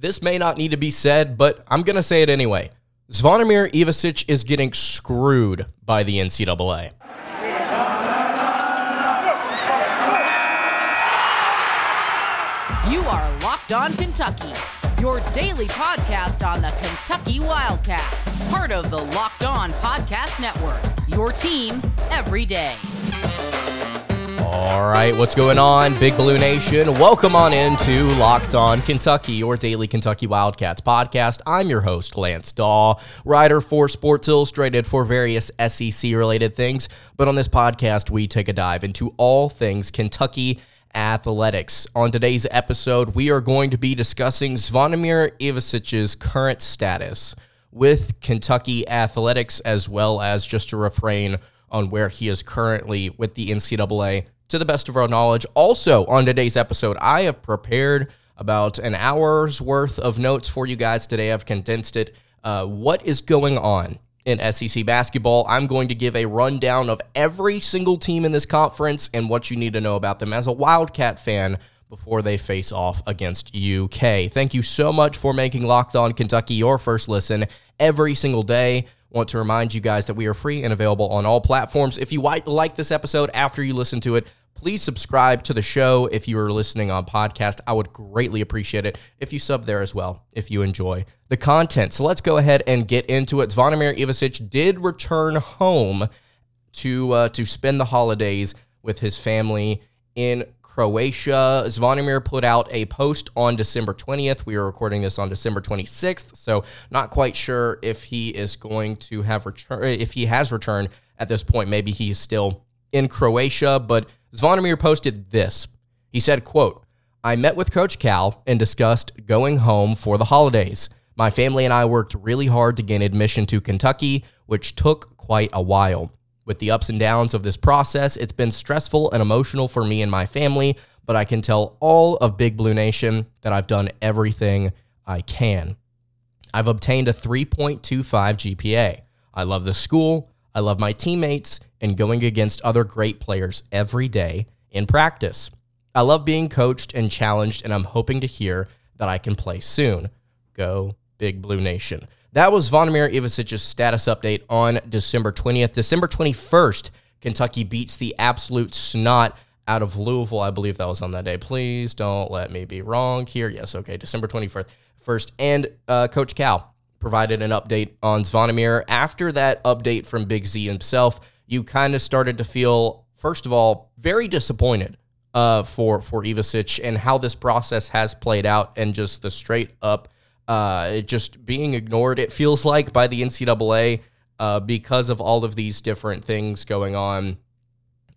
This may not need to be said, but I'm going to say it anyway. Zvonimir Ivisic is getting screwed by the NCAA. You are Locked On Kentucky, your daily podcast on the Kentucky Wildcats, part of the Locked On Podcast Network. Your team every day. All right, what's going on, Big Blue Nation? Welcome on into Locked On Kentucky, your daily Kentucky Wildcats podcast. I'm your host, Lance Dawe, writer for Sports Illustrated for various SEC related things. But on this podcast, we take a dive into all things Kentucky athletics. On today's episode, we are going to be discussing Zvonimir Ivisic's current status with Kentucky athletics, as well as just a refrain on where he is currently with the NCAA to the best of our knowledge. Also, on today's episode, I have prepared about an hour's worth of notes for you guys today. I've condensed it. Uh, what is going on in SEC basketball? I'm going to give a rundown of every single team in this conference and what you need to know about them as a Wildcat fan before they face off against UK. Thank you so much for making Locked On Kentucky your first listen every single day. Want to remind you guys that we are free and available on all platforms. If you like this episode after you listen to it, please subscribe to the show if you are listening on podcast. I would greatly appreciate it if you sub there as well if you enjoy the content. So let's go ahead and get into it. Zvonimir Ivisic did return home to uh, to spend the holidays with his family in Croatia. Zvonimir put out a post on December 20th. We are recording this on December 26th, so not quite sure if he is going to have return if he has returned at this point. Maybe he's still in Croatia, but Zvonimir posted this. He said, quote, I met with Coach Cal and discussed going home for the holidays. My family and I worked really hard to gain admission to Kentucky, which took quite a while. With the ups and downs of this process, it's been stressful and emotional for me and my family, but I can tell all of Big Blue Nation that I've done everything I can. I've obtained a 3.25 GPA. I love the school, I love my teammates, and going against other great players every day in practice. I love being coached and challenged, and I'm hoping to hear that I can play soon. Go Big Blue Nation. That was Zvonimir Ivisic's status update on December 20th. December 21st, Kentucky beats the absolute snot out of Louisville. I believe that was on that day. Please don't let me be wrong here. Yes, okay, December 21st. First, and uh, Coach Cal provided an update on Zvonimir. After that update from Big Z himself, you kind of started to feel, first of all, very disappointed uh, for for Ivisic and how this process has played out, and just the straight up uh, just being ignored. It feels like by the NCAA uh, because of all of these different things going on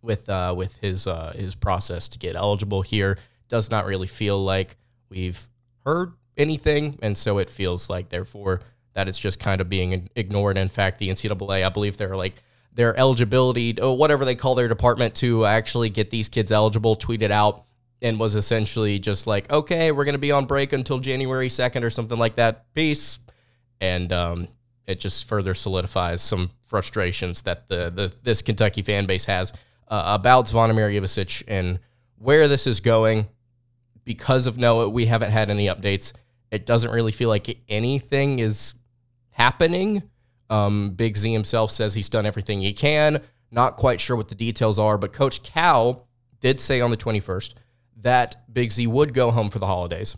with uh, with his uh, his process to get eligible here. Does not really feel like we've heard anything, and so it feels like therefore that it's just kind of being ignored. In fact, the NCAA, I believe they're like their eligibility, or whatever they call their department to actually get these kids eligible, tweeted out and was essentially just like, okay, we're going to be on break until January 2nd or something like that. Peace. And um, it just further solidifies some frustrations that the, the this Kentucky fan base has uh, about Zvonimir Ivisic and where this is going. Because of Noah, we haven't had any updates. It doesn't really feel like anything is happening. Um, Big Z himself says he's done everything he can. Not quite sure what the details are, but Coach Cal did say on the 21st that Big Z would go home for the holidays.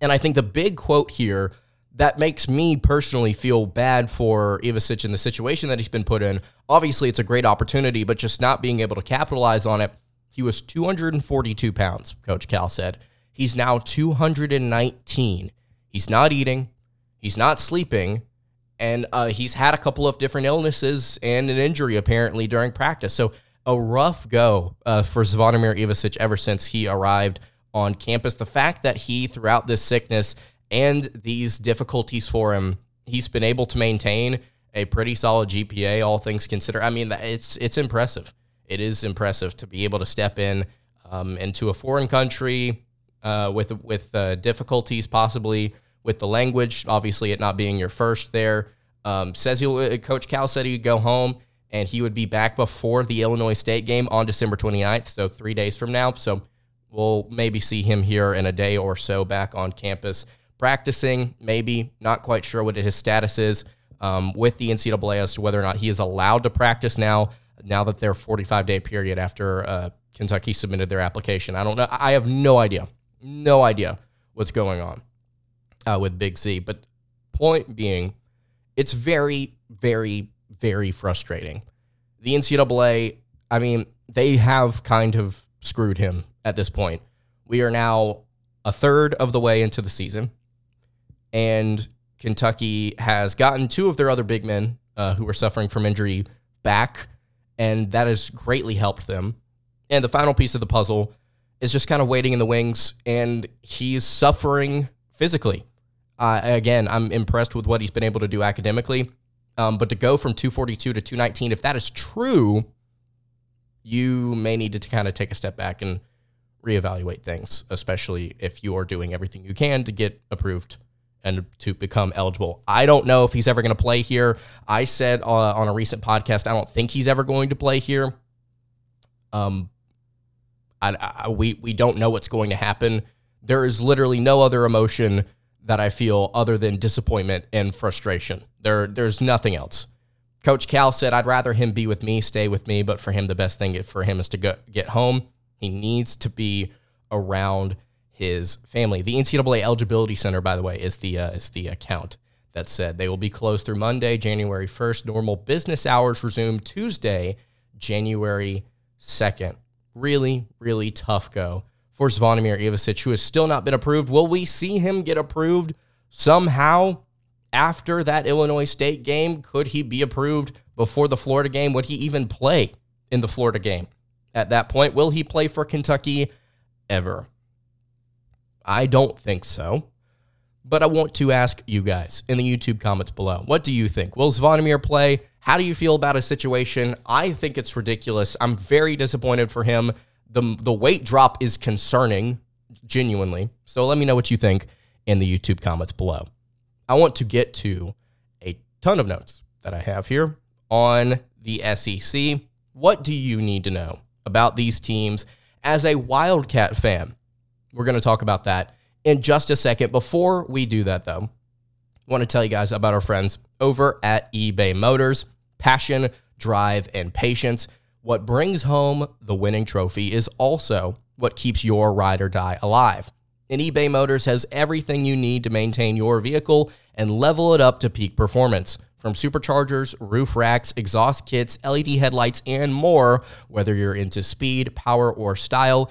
And I think the big quote here that makes me personally feel bad for Ivisic in the situation that he's been put in. Obviously, it's a great opportunity, but just not being able to capitalize on it. He was 242 pounds, Coach Cal said. He's now 219. He's not eating, he's not sleeping, and uh, he's had a couple of different illnesses and an injury apparently during practice. So a rough go uh, for Zvonimir Ivisic ever since he arrived on campus. The fact that he, throughout this sickness and these difficulties for him, he's been able to maintain a pretty solid GPA, all things considered. I mean, it's it's impressive. It is impressive to be able to step in um, into a foreign country uh, with with uh, difficulties, possibly with the language. Obviously, it not being your first there. Um, says he'll. Uh, Coach Cal said he'd go home and he would be back before the Illinois State game on December 29th, so three days from now. So we'll maybe see him here in a day or so back on campus. practicing, maybe, not quite sure what his status is um, with the NCAA as to whether or not he is allowed to practice now, now that their 45 day period after uh, Kentucky submitted their application. I don't know. I have no idea. No idea what's going on uh, with Big Z. But point being, it's very, very, very frustrating. The NCAA, I mean, they have kind of screwed him at this point. We are now a third of the way into the season, and Kentucky has gotten two of their other big men uh, who were suffering from injury back, and that has greatly helped them. And the final piece of the puzzle is just kind of waiting in the wings, and he's suffering physically. Uh, again, I'm impressed with what he's been able to do academically. Um, but to go from 242 to 219, if that is true, you may need to kind of take a step back and reevaluate things, especially if you are doing everything you can to get approved and to become eligible. I don't know if he's ever going to play here. I said uh, on a recent podcast, I don't think he's ever going to play here. Um, I, I, we we don't know what's going to happen. There is literally no other emotion that I feel other than disappointment and frustration. There, there's nothing else. Coach Cal said, I'd rather him be with me, stay with me, but for him, the best thing for him is to go, get home. He needs to be around his family. The NCAA Eligibility Center, by the way, is the uh, is the account that said they will be closed through Monday, January 1st. Normal business hours resume Tuesday, January 2nd. Really, really tough go for Zvonimir Ivisic, who has still not been approved. Will we see him get approved somehow after that Illinois State game? Could he be approved before the Florida game? Would he even play in the Florida game at that point? Will he play for Kentucky ever? I don't think so. But I want to ask you guys in the YouTube comments below what do you think? Will Zvonimir play? How do you feel about his situation? I think it's ridiculous. I'm very disappointed for him the the weight drop is concerning, genuinely. So let me know what you think in the YouTube comments below. I want to get to a ton of notes that I have here on the SEC. What do you need to know about these teams as a Wildcat fan? We're going to talk about that in just a second. Before we do that, though, I want to tell you guys about our friends over at eBay Motors. Passion, drive, and patience. What brings home the winning trophy is also what keeps your ride or die alive. And eBay Motors has everything you need to maintain your vehicle and level it up to peak performance. From superchargers, roof racks, exhaust kits, LED headlights, and more, whether you're into speed, power, or style,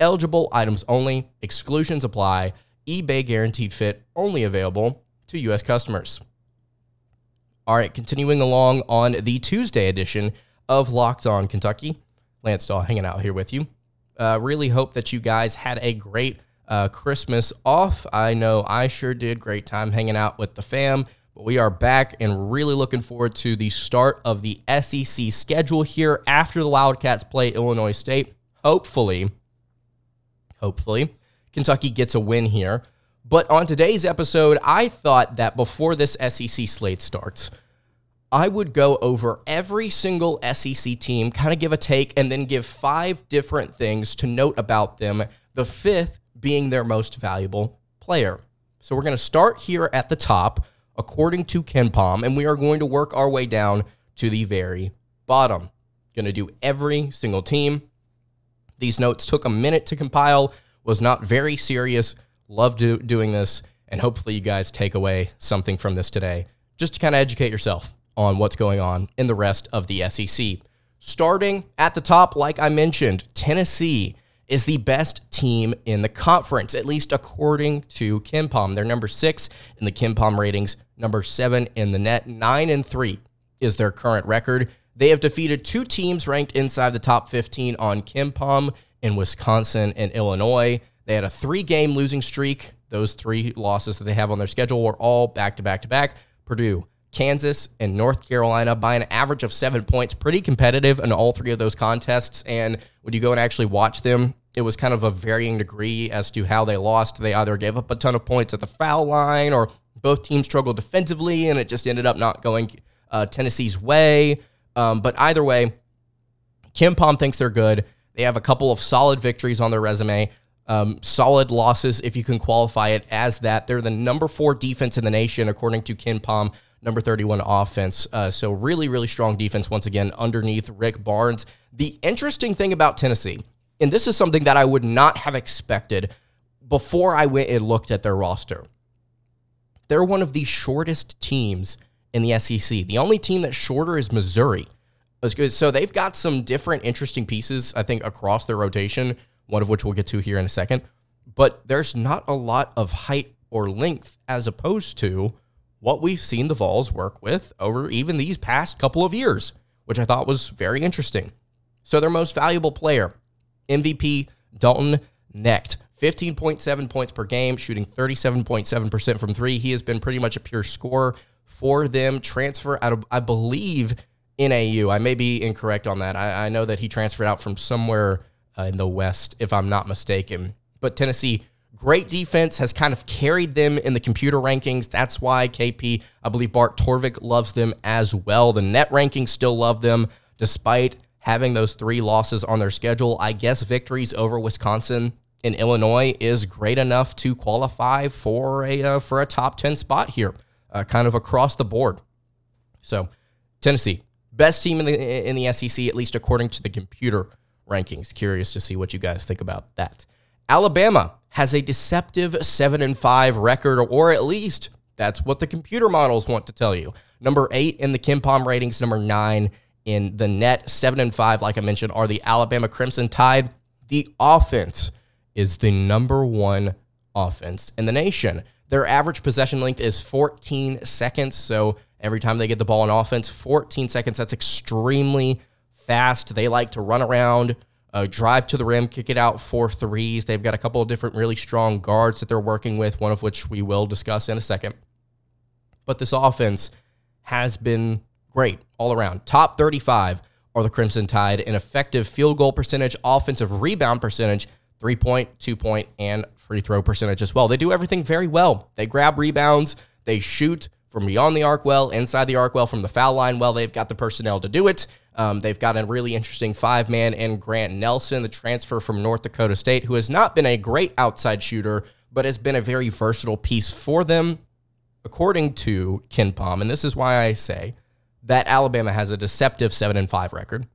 Eligible items only, exclusions apply. eBay guaranteed fit only available to U.S. customers. All right, continuing along on the Tuesday edition of Locked On Kentucky. Lance Dawe hanging out here with you. Uh, really hope that you guys had a great uh, Christmas off. I know I sure did. Great time hanging out with the fam. But we are back and really looking forward to the start of the SEC schedule here after the Wildcats play Illinois State. Hopefully, hopefully, Kentucky gets a win here. But on today's episode, I thought that before this SEC slate starts, I would go over every single SEC team, kind of give a take, and then give five different things to note about them, the fifth being their most valuable player. So we're going to start here at the top, according to KenPom, and we are going to work our way down to the very bottom. Going to do every single team. These notes took a minute to compile, was not very serious. Love do, doing this, and hopefully you guys take away something from this today, just to kind of educate yourself on what's going on in the rest of the SEC. Starting at the top, like I mentioned, Tennessee is the best team in the conference, at least according to KenPom. They're number six in the KenPom ratings, number seven in the net, nine and three is their current record. They have defeated two teams ranked inside the top 15 on KenPom in Wisconsin and Illinois. They had a three game losing streak those three losses that they have on their schedule were all back to back to back. Purdue, Kansas, and North Carolina by an average of seven points. Pretty competitive in all three of those contests. And when you go and actually watch them, it was kind of a varying degree as to how they lost. They either gave up a ton of points at the foul line or both teams struggled defensively and it just ended up not going uh, Tennessee's way. Um, but either way, KenPom thinks they're good. They have a couple of solid victories on their resume, um, solid losses, if you can qualify it as that. They're the number four defense in the nation, according to KenPom, number 31 offense. Uh, so, really, really strong defense once again underneath Rick Barnes. The interesting thing about Tennessee, and this is something that I would not have expected before I went and looked at their roster, they're one of the shortest teams in the SEC. The only team that's shorter is Missouri. So they've got some different, interesting pieces, I think, across their rotation, one of which we'll get to here in a second. But there's not a lot of height or length as opposed to what we've seen the Vols work with over even these past couple of years, which I thought was very interesting. So their most valuable player, MVP Dalton Knecht, 15.7 points per game, shooting 37.7% from three. He has been pretty much a pure scorer for them. Transfer out of, I believe, NAU. I may be incorrect on that. I, I know that he transferred out from somewhere uh, in the West, if I'm not mistaken. But Tennessee, great defense, has kind of carried them in the computer rankings. That's why KP, I believe Bart Torvik loves them as well. The net rankings still love them, despite having those three losses on their schedule. I guess victories over Wisconsin and Illinois is great enough to qualify for a uh, for a top 10 spot here, uh, kind of across the board. So, Tennessee, best team in the in the SEC at least according to the computer rankings. Curious to see what you guys think about that. Alabama has a deceptive 7 and 5 record or at least that's what the computer models want to tell you. Number 8 in the KenPom ratings, number 9 in the net, 7 and 5 like I mentioned are the Alabama Crimson Tide. The offense is the number one offense in the nation. Their average possession length is 14 seconds. So every time they get the ball in offense, 14 seconds. That's extremely fast. They like to run around, uh, drive to the rim, kick it out for threes. They've got a couple of different really strong guards that they're working with, one of which we will discuss in a second. But this offense has been great all around. Top 35 are the Crimson Tide in effective field goal percentage, offensive rebound percentage, three point, two point, and free throw percentage as well. They do everything very well. They grab rebounds, they shoot from beyond the arc well, inside the arc well, from the foul line well. They've got the personnel to do it. Um, they've got a really interesting five man in Grant Nelson, the transfer from North Dakota State, who has not been a great outside shooter, but has been a very versatile piece for them, according to KenPom. And this is why I say that Alabama has a deceptive 7 and 5 record.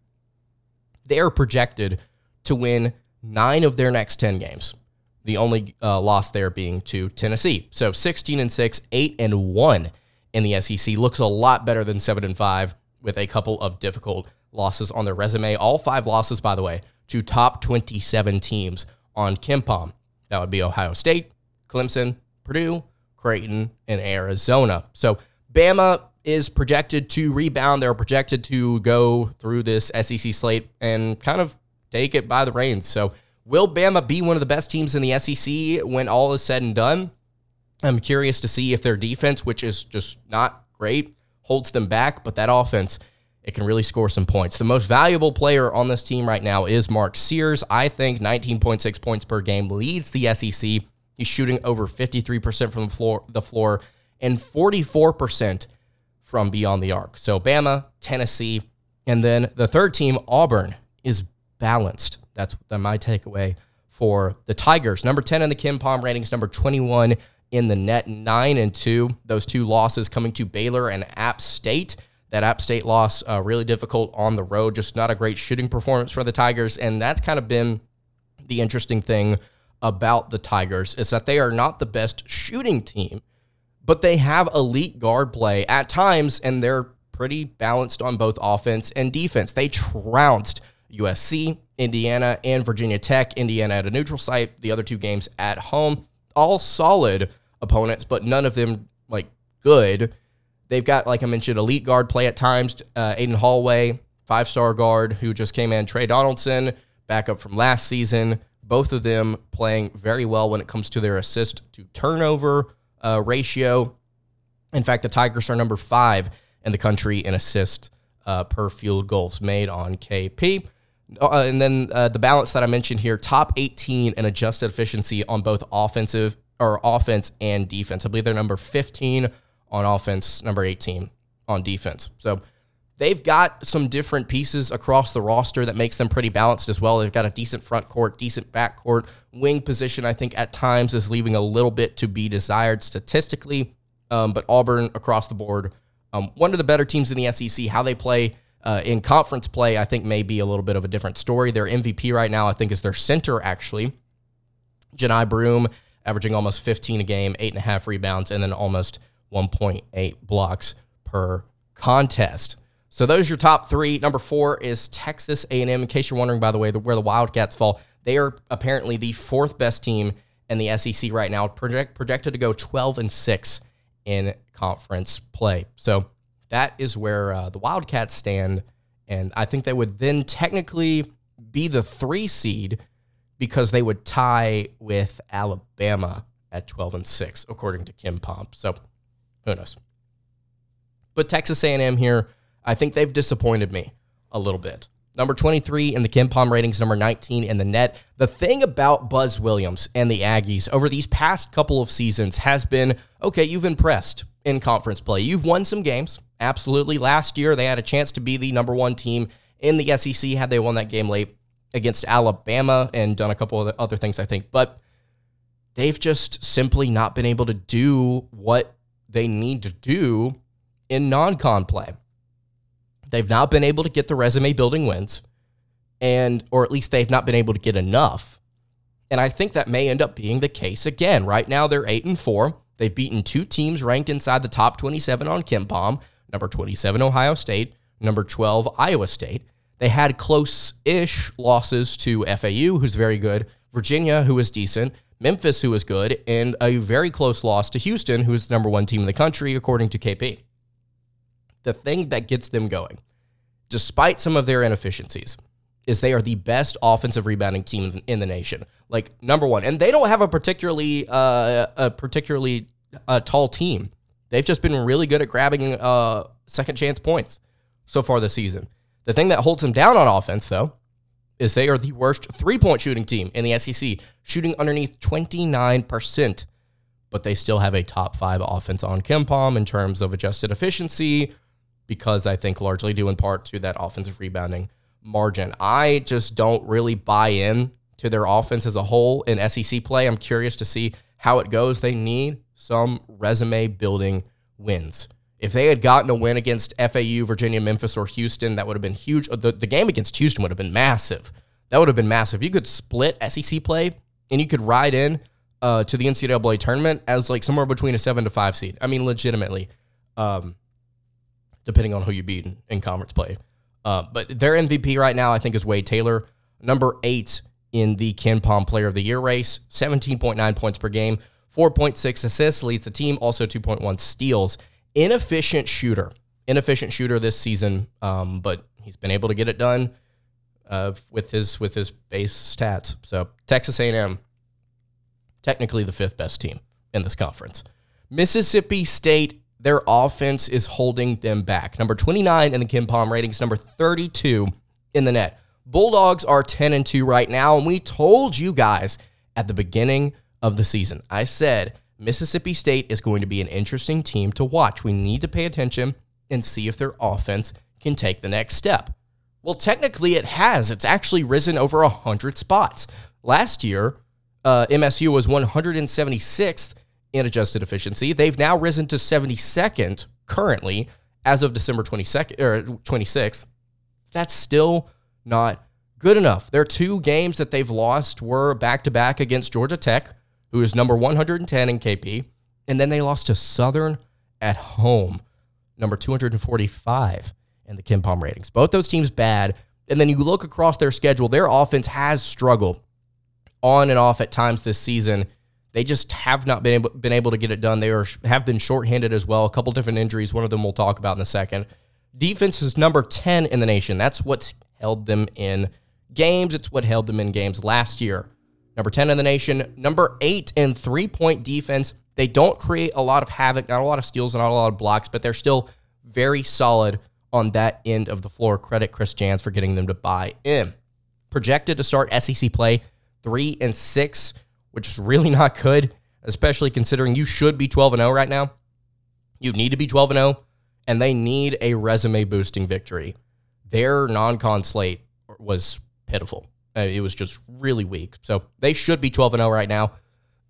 They are projected to win nine of their next 10 games. The only uh, loss there being to Tennessee. So 16 and 6, 8 and 1 in the SEC looks a lot better than 7 and 5 with a couple of difficult losses on their resume. All five losses, by the way, to top 27 teams on KenPom. That would be Ohio State, Clemson, Purdue, Creighton, and Arizona. So Bama is projected to rebound. They're projected to go through this SEC slate and kind of take it by the reins. So, will Bama be one of the best teams in the SEC when all is said and done? I'm curious to see if their defense, which is just not great, holds them back, but that offense, it can really score some points. The most valuable player on this team right now is Mark Sears. I think 19.6 points per game leads the SEC. He's shooting over 53% from the floor, the floor and 44% from beyond the arc. So Bama, Tennessee, and then the third team, Auburn, is balanced. That's my takeaway for the Tigers. Number 10 in the KenPom ratings, number 21 in the net, 9 and 2. Those two losses coming to Baylor and App State. That App State loss, uh, really difficult on the road, just not a great shooting performance for the Tigers. And that's kind of been the interesting thing about the Tigers is that they are not the best shooting team, but they have elite guard play at times, and they're pretty balanced on both offense and defense. They trounced USC, Indiana, and Virginia Tech. Indiana at a neutral site, the other two games at home. All solid opponents, but none of them like good. They've got, like I mentioned, elite guard play at times. Uh, Aden Holloway, five star guard who just came in. Tre Donaldson, backup from last season. Both of them playing very well when it comes to their assist to turnover uh, ratio. In fact, the Tigers are number five in the country in assist uh, per field goals made on KP. Uh, and then uh, the balance that I mentioned here, top 18 in adjusted efficiency on both offensive or offense and defense. I believe they're number 15 on offense, number 18 on defense. So they've got some different pieces across the roster that makes them pretty balanced as well. They've got a decent front court, decent back court. Wing position, I think, at times is leaving a little bit to be desired statistically. Um, but Auburn across the board, um, one of the better teams in the SEC. How they play uh, in conference play, I think, may be a little bit of a different story. Their MVP right now, I think, is their center, actually. Johni Broome, averaging almost 15 a game, eight and a half rebounds, and then almost 1.8 blocks per contest. So those are your top three. Number four is Texas A&M. In case you're wondering, by the way, where the Wildcats fall, they are apparently the fourth best team in the SEC right now, project, projected to go 12 and six in conference play. So that is where uh, the Wildcats stand, and I think they would then technically be the three seed because they would tie with Alabama at 12 and 6 according to KenPom. So who knows. But Texas A&M here, I think they've disappointed me a little bit. Number 23 in the KenPom ratings, number 19 in the net. The thing about Buzz Williams and the Aggies over these past couple of seasons has been okay, you've impressed in conference play. You've won some games. Absolutely. Last year, they had a chance to be the number one team in the SEC had they won that game late against Alabama and done a couple of other things, I think. But they've just simply not been able to do what they need to do in non con play. They've not been able to get the resume building wins, and or at least they've not been able to get enough. And I think that may end up being the case again. Right now, they're eight and four. They've beaten two teams ranked inside the top 27 on KenPom, number 27 Ohio State, number 12 Iowa State. They had close ish losses to FAU, who's very good, Virginia, who is decent, Memphis, who is good, and a very close loss to Houston, who's the number one team in the country, according to KP. The thing that gets them going, despite some of their inefficiencies, is they are the best offensive rebounding team in the nation. Like number one, and they don't have a particularly uh, a particularly uh, tall team. They've just been really good at grabbing uh, second chance points so far this season. The thing that holds them down on offense, though, is they are the worst three point shooting team in the SEC, shooting underneath 29%. But they still have a top five offense on KenPom in terms of adjusted efficiency, because I think largely due in part to that offensive rebounding margin. I just don't really buy in to their offense as a whole in SEC play. I'm curious to see how it goes. They need some resume building wins. If they had gotten a win against FAU, Virginia, Memphis, or Houston, that would have been huge. The, the game against Houston would have been massive. That would have been massive. You could split SEC play and you could ride in uh, to the NCAA tournament as like somewhere between a seven to five seed. I mean, legitimately, um, depending on who you beat in, in conference play. Uh, but their MVP right now, I think, is Wade Taylor, number eight in the KenPom Player of the Year race, 17.9 points per game, 4.6 assists, leads the team, also 2.1 steals inefficient shooter, inefficient shooter this season, um, but he's been able to get it done uh, with his with his base stats. So Texas A&M, technically the fifth best team in this conference. Mississippi State, their offense is holding them back. Number 29 in the KenPom ratings, number 32 in the net. Bulldogs are 10 and 2 right now, and we told you guys at the beginning of the season. I said Mississippi State is going to be an interesting team to watch. We need to pay attention and see if their offense can take the next step. Well, technically, it has. It's actually risen over 100 spots. Last year, uh, MSU was 176th in adjusted efficiency. They've now risen to 72nd currently as of December 22nd or 26th. That's still not good enough. Their two games that they've lost were back to back against Georgia Tech, who is number 110 in KP. And then they lost to Southern at home, number 245 in the KenPom ratings. Both those teams bad. And then you look across their schedule, their offense has struggled on and off at times this season. They just have not been able, been able to get it done. They are, have been shorthanded as well. A couple different injuries. One of them we'll talk about in a second. Defense is number 10 in the nation. That's what's held them in games. It's what held them in games last year number 10 in the nation, number eight in three point defense. They don't create a lot of havoc, not a lot of steals, not a lot of blocks, but they're still very solid on that end of the floor. Credit Chris Jans for getting them to buy in. Projected to start SEC play three and six, which is really not good, especially considering you should be 12 and 0 right now. You need to be 12 and 0, and they need a resume boosting victory. Their non con slate was pitiful. Uh, it was just really weak. So they should be 12 and 0 right now.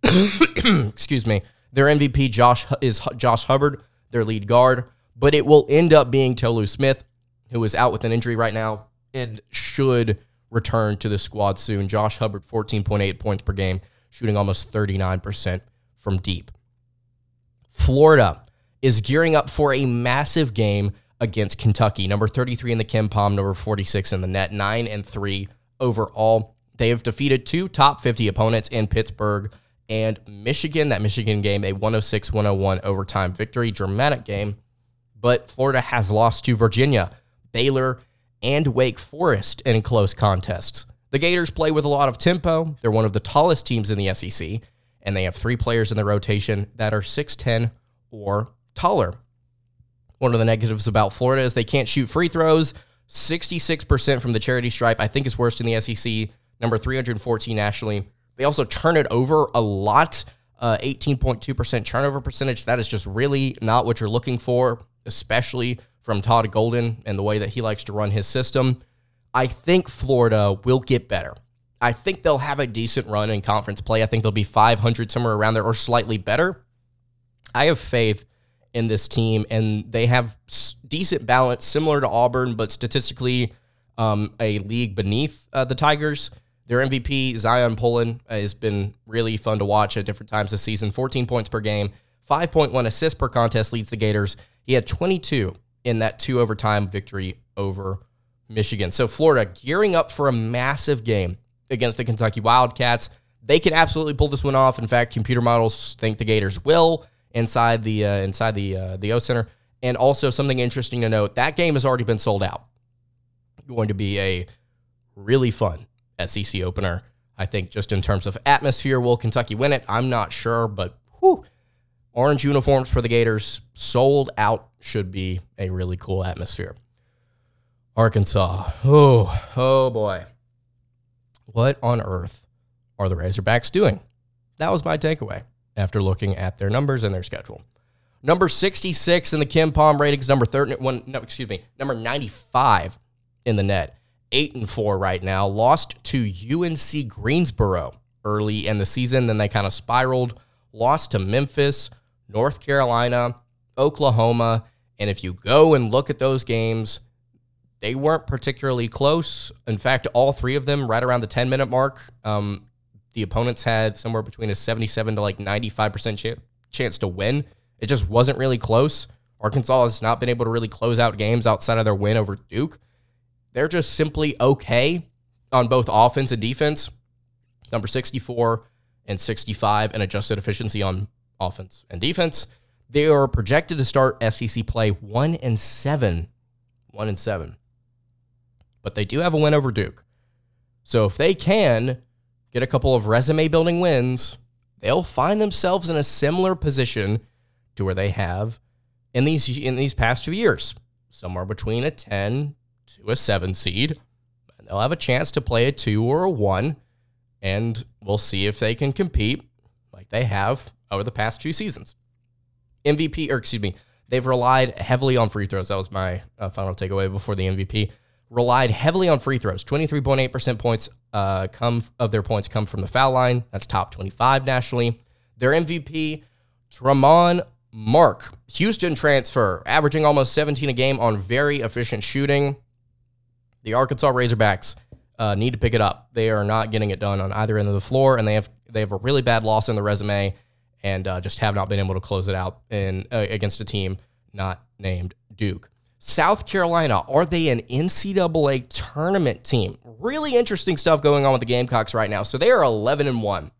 Excuse me. Their MVP Josh is Josh Hubbard, their lead guard, but it will end up being Tolu Smith, who is out with an injury right now and should return to the squad soon. Josh Hubbard 14.8 points per game, shooting almost 39% from deep. Florida is gearing up for a massive game against Kentucky, number 33 in the KenPom, number 46 in the net, 9 and 3 overall. They have defeated two top 50 opponents in Pittsburgh and Michigan. That Michigan game, a 106 101 overtime victory, dramatic game. But Florida has lost to Virginia, Baylor, and Wake Forest in close contests. The Gators play with a lot of tempo. They're one of the tallest teams in the SEC, and they have three players in the rotation that are 6'10 or taller. One of the negatives about Florida is they can't shoot free throws. 66% from the charity stripe, I think is worst in the SEC, number 314 nationally. They also turn it over a lot, uh, 18.2% turnover percentage. That is just really not what you're looking for, especially from Todd Golden and the way that he likes to run his system. I think Florida will get better. I think they'll have a decent run in conference play. I think they'll be 500 somewhere around there or slightly better. I have faith in this team, and they have decent balance, similar to Auburn, but statistically um, a league beneath uh, the Tigers. Their MVP, Zyon Pullin, uh, has been really fun to watch at different times this season. 14 points per game, 5.1 assists per contest leads the Gators. He had 22 in that two overtime victory over Michigan. So Florida gearing up for a massive game against the Kentucky Wildcats. They can absolutely pull this one off. In fact, computer models think the Gators will inside the uh, inside the uh, the O Center. And also something interesting to note: that game has already been sold out. Going to be a really fun SEC opener. I think just in terms of atmosphere, will Kentucky win it? I'm not sure, but whew, orange uniforms for the Gators sold out should be a really cool atmosphere. Arkansas. Oh, oh boy. What on earth are the Razorbacks doing? That was my takeaway after looking at their numbers and their schedule. Number 66 in the KenPom ratings, number 31, no, excuse me, number 95 in the net. 8 and 4 right now. Lost to UNC Greensboro early in the season, then they kind of spiraled. Lost to Memphis, North Carolina, Oklahoma, and if you go and look at those games, they weren't particularly close. In fact, all three of them right around the 10 minute mark. Um, the opponents had somewhere between a 77 to like 95% ch- chance to win. It just wasn't really close. Arkansas has not been able to really close out games outside of their win over Duke. They're just simply okay on both offense and defense. Number 64 and 65 and adjusted efficiency on offense and defense. They are projected to start SEC play 1 and 7. 1 and 7. But they do have a win over Duke. So if they can get a couple of resume building wins, they'll find themselves in a similar position to where they have in these in these past two years, somewhere between a 10 to a 7 seed. And they'll have a chance to play a 2 or a 1 and we'll see if they can compete like they have over the past two seasons. MVP or excuse me, they've relied heavily on free throws. That was my uh, final takeaway before the MVP relied heavily on free throws. 23.8% points uh, come of their points come from the foul line. That's top 25 nationally. Their MVP, Tramon Mark, Houston transfer, averaging almost 17 a game on very efficient shooting. The Arkansas Razorbacks uh, need to pick it up. They are not getting it done on either end of the floor, and they have they have a really bad loss in the resume, and uh, just have not been able to close it out in uh, against a team not named Duke. South Carolina, are they an NCAA tournament team? Really interesting stuff going on with the Gamecocks right now. So they are 11 and 1.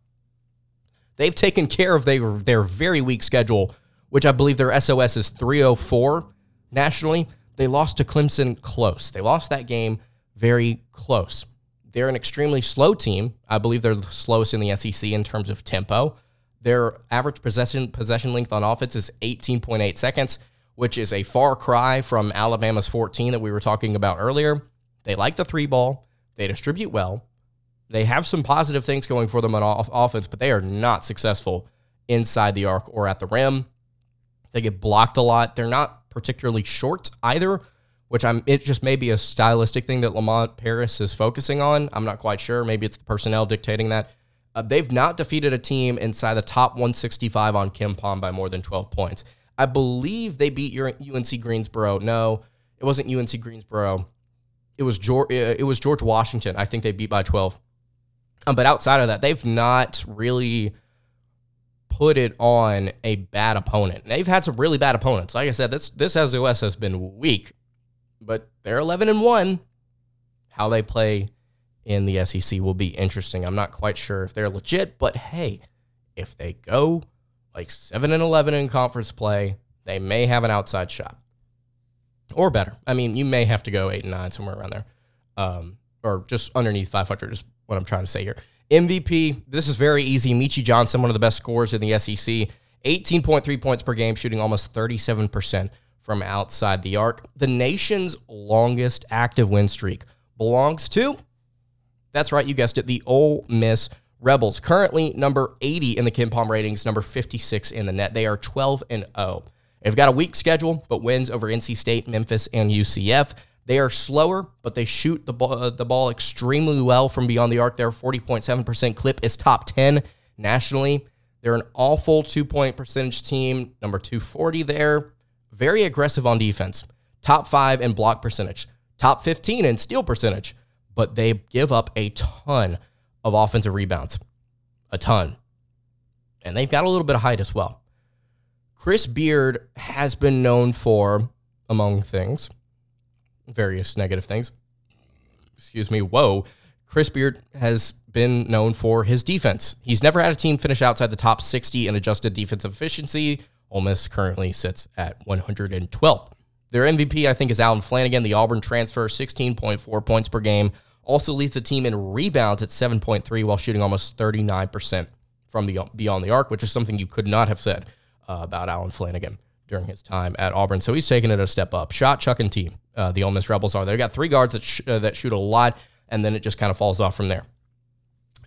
They've taken care of their, their very weak schedule, which I believe their SOS is 304 nationally. They lost to Clemson close. They lost that game very close. they're an extremely slow team. I believe they're the slowest in the SEC in terms of tempo. Their average possession possession length on offense is 18.8 seconds, which is a far cry from Alabama's 14 that we were talking about earlier. They like the three ball. They distribute well. They have some positive things going for them on off- offense, but they are not successful inside the arc or at the rim. They get blocked a lot. They're not particularly short either, which I'm it just may be a stylistic thing that Lamont Paris is focusing on. I'm not quite sure. Maybe it's the personnel dictating that. Uh, they've not defeated a team inside the top 165 on KenPom by more than 12 points. I believe they beat UNC Greensboro. No, it wasn't UNC Greensboro. It was George. It was George Washington. I think they beat by 12. Um, but outside of that, they've not really put it on a bad opponent. They've had some really bad opponents. Like I said, this this SOS has been weak, but they're 11 and one. How they play in the SEC will be interesting. I'm not quite sure if they're legit, but hey, if they go like 7 and 11 in conference play, they may have an outside shot. Or better. I mean, you may have to go 8 and 9 somewhere around there. Um, or just underneath 500 is what I'm trying to say here. MVP, this is very easy. Meechie Johnson, one of the best scorers in the SEC, 18.3 points per game, shooting almost 37% from outside the arc. The nation's longest active win streak belongs to that's right, you guessed it. The Ole Miss Rebels, currently number 80 in the KenPom ratings, number 56 in the net. They are 12 and 0. They've got a weak schedule, but wins over NC State, Memphis, and UCF. They are slower, but they shoot the ball, uh, the ball extremely well from beyond the arc. Their 40.7% clip is top 10 nationally. They're an awful two point percentage team, number 240 there. Very aggressive on defense, top five in block percentage, top 15 in steal percentage but they give up a ton of offensive rebounds. A ton. And they've got a little bit of height as well. Chris Beard has been known for, among things, various negative things. Excuse me. Whoa. Chris Beard has been known for his defense. He's never had a team finish outside the top 60 in adjusted defensive efficiency. Ole Miss currently sits at 112. Their MVP, I think, is Allen Flanagan, the Auburn transfer, 16.4 points per game, also leads the team in rebounds at 7.3 while shooting almost 39% from the beyond the arc, which is something you could not have said uh, about Allen Flanagan during his time at Auburn. So he's taken it a step up. Shot chucking team, uh, the Ole Miss Rebels are. They've got three guards that, sh- uh, that shoot a lot, and then it just kind of falls off from there.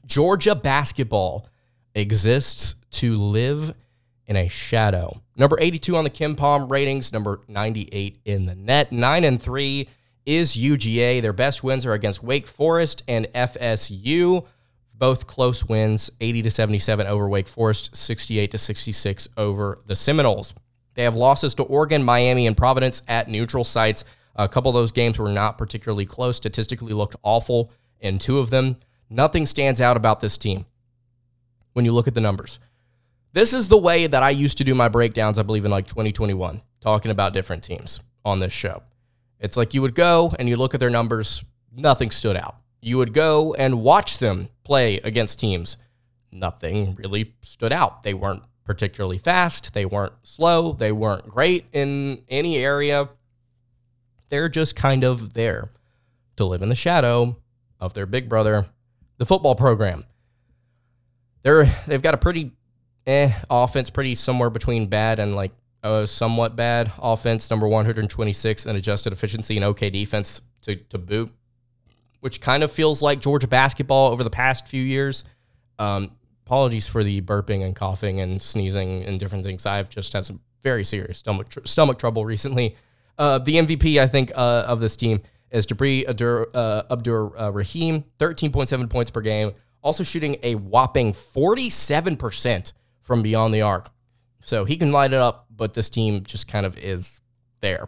Georgia basketball exists to live in a shadow. Number 82 on the KenPom ratings, number 98 in the net, 9 and 3 is UGA. Their best wins are against Wake Forest and FSU. Both close wins, 80 to 77 over Wake Forest, 68 to 66 over the Seminoles. They have losses to Oregon, Miami, and Providence at neutral sites. A couple of those games were not particularly close, statistically looked awful in two of them. Nothing stands out about this team when you look at the numbers. This is the way that I used to do my breakdowns, I believe, in like 2021, talking about different teams on this show. It's like you would go and you look at their numbers, nothing stood out. You would go and watch them play against teams, nothing really stood out. They weren't particularly fast, they weren't slow, they weren't great in any area. They're just kind of there to live in the shadow of their big brother, the football program. They're they've got a pretty eh offense, pretty somewhere between bad and like a somewhat bad offense, number 126, and adjusted efficiency and okay defense to, to boot, which kind of feels like Georgia basketball over the past few years. Um, apologies for the burping and coughing and sneezing and different things. I've just had some very serious stomach tr- stomach trouble recently. Uh, the MVP, I think, uh, of this team is Jabri Abdur, uh, Abdur uh, Rahim, 13.7 points per game, also shooting a whopping 47% from beyond the arc. So he can light it up, but this team just kind of is there.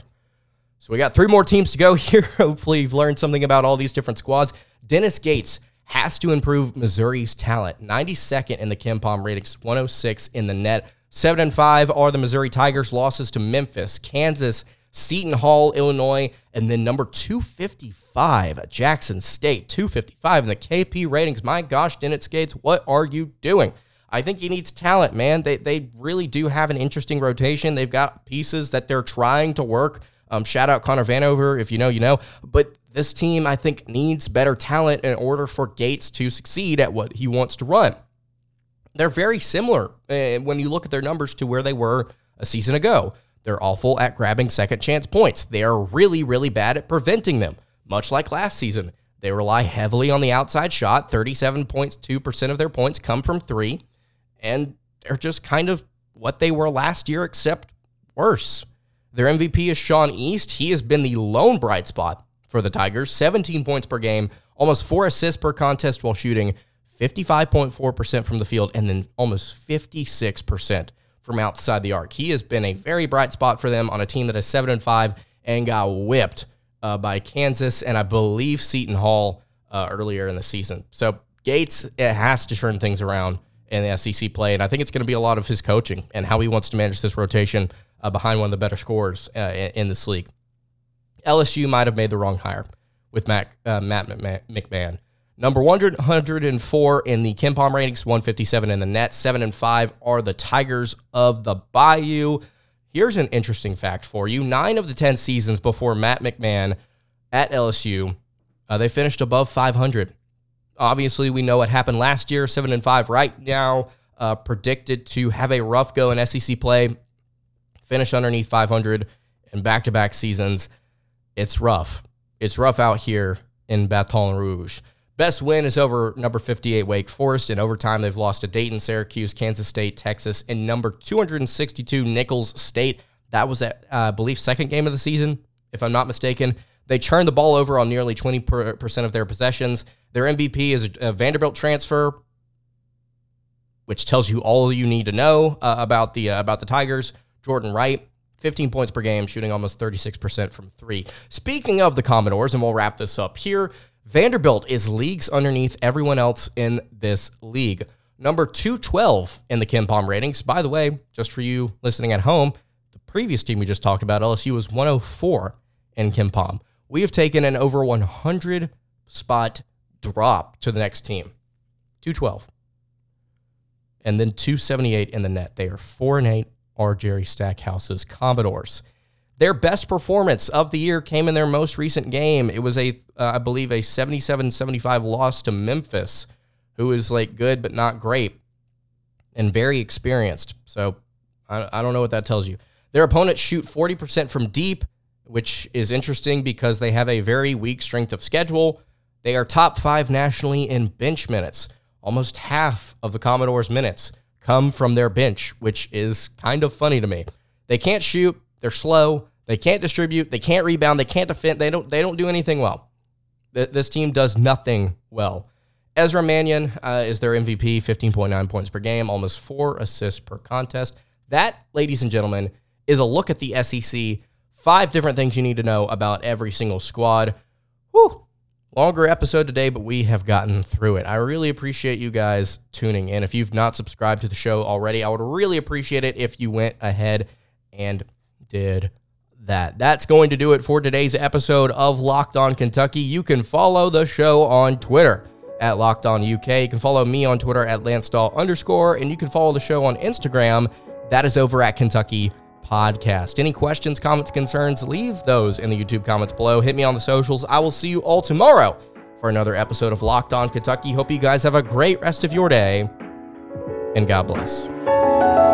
So we got three more teams to go here. Hopefully, you've learned something about all these different squads. Dennis Gates has to improve Missouri's talent. 92nd in the KenPom ratings, 106 in the net. 7 and 5 are the Missouri Tigers losses to Memphis, Kansas, Seton Hall, Illinois, and then number 255 Jackson State. 255 in the KP ratings. My gosh, Dennis Gates, what are you doing? I think he needs talent, man. They, they really do have an interesting rotation. They've got pieces that they're trying to work. Um, shout out Connor Vanover. If you know, you know. But this team, I think, needs better talent in order for Gates to succeed at what he wants to run. They're very similar uh, when you look at their numbers to where they were a season ago. They're awful at grabbing second chance points. They are really, really bad at preventing them, much like last season. They rely heavily on the outside shot. 37.2% of their points come from three, and they're just kind of what they were last year, except worse. Their MVP is Sean East. He has been the lone bright spot for the Tigers 17 points per game, almost four assists per contest while shooting 55.4% from the field, and then almost 56% from outside the arc. He has been a very bright spot for them on a team that is 7 and 5 and got whipped uh, by Kansas and I believe Seton Hall uh, earlier in the season. So Gates it has to turn things around in the SEC play, and I think it's going to be a lot of his coaching and how he wants to manage this rotation uh, behind one of the better scorers uh, in, this league. LSU might have made the wrong hire with Matt, uh, Matt McMahon. Number 104 in the KenPom ratings, 157 in the net, 7 and 5 are the Tigers of the Bayou. Here's an interesting fact for you. Nine of the 10 seasons before Matt McMahon at LSU, uh, they finished above 500. Obviously, we know what happened last year, 7 and 5 right now, uh, predicted to have a rough go in SEC play, finish underneath 500 in back to back seasons it's rough. It's rough out here in Baton Rouge. Best win is over number 58 Wake Forest. In overtime, they've lost to Dayton, Syracuse, Kansas State, Texas, and number 262 Nicholls State. That was, at, uh, I believe, second game of the season, if I'm not mistaken. They turned the ball over on nearly 20% of their possessions. Their MVP is a Vanderbilt transfer, which tells you all you need to know uh, about the uh, about the Tigers. Jordan Wright, 15 points per game, shooting almost 36% from three. Speaking of the Commodores, and we'll wrap this up here, Vanderbilt is leagues underneath everyone else in this league. Number 212 in the KenPom ratings. By the way, just for you listening at home, the previous team we just talked about, LSU, was 104 in KenPom. We have taken an over 100 spot drop to the next team. 212. And then 278 in the net. They are 4 and 8 are Jerry Stackhouse's Commodores. Their best performance of the year came in their most recent game. It was a, uh, I believe, a 77-75 loss to Memphis, who is like good but not great and very experienced. So I, I don't know what that tells you. Their opponents shoot 40% from deep, which is interesting because they have a very weak strength of schedule. They are top five nationally in bench minutes, almost half of the Commodores' minutes come from their bench, which is kind of funny to me. They can't shoot, they're slow, they can't distribute, they can't rebound, they can't defend, they don't they don't do anything well. This team does nothing well. Ezra Manjon uh, is their MVP, 15.9 points per game, almost four assists per contest. That, ladies and gentlemen, is a look at the SEC. Five different things you need to know about every single squad. Whew, Longer episode today, but we have gotten through it. I really appreciate you guys tuning in. If you've not subscribed to the show already, I would really appreciate it if you went ahead and did that. That's going to do it for today's episode of Locked On Kentucky. You can follow the show on Twitter at Locked On UK. You can follow me on Twitter at Lance Dawe underscore, and you can follow the show on Instagram. That is over at Kentucky podcast. Any questions, comments, concerns, leave those in the YouTube comments below. Hit me on the socials. I will see you all tomorrow for another episode of Locked On Kentucky. Hope you guys have a great rest of your day, and God bless.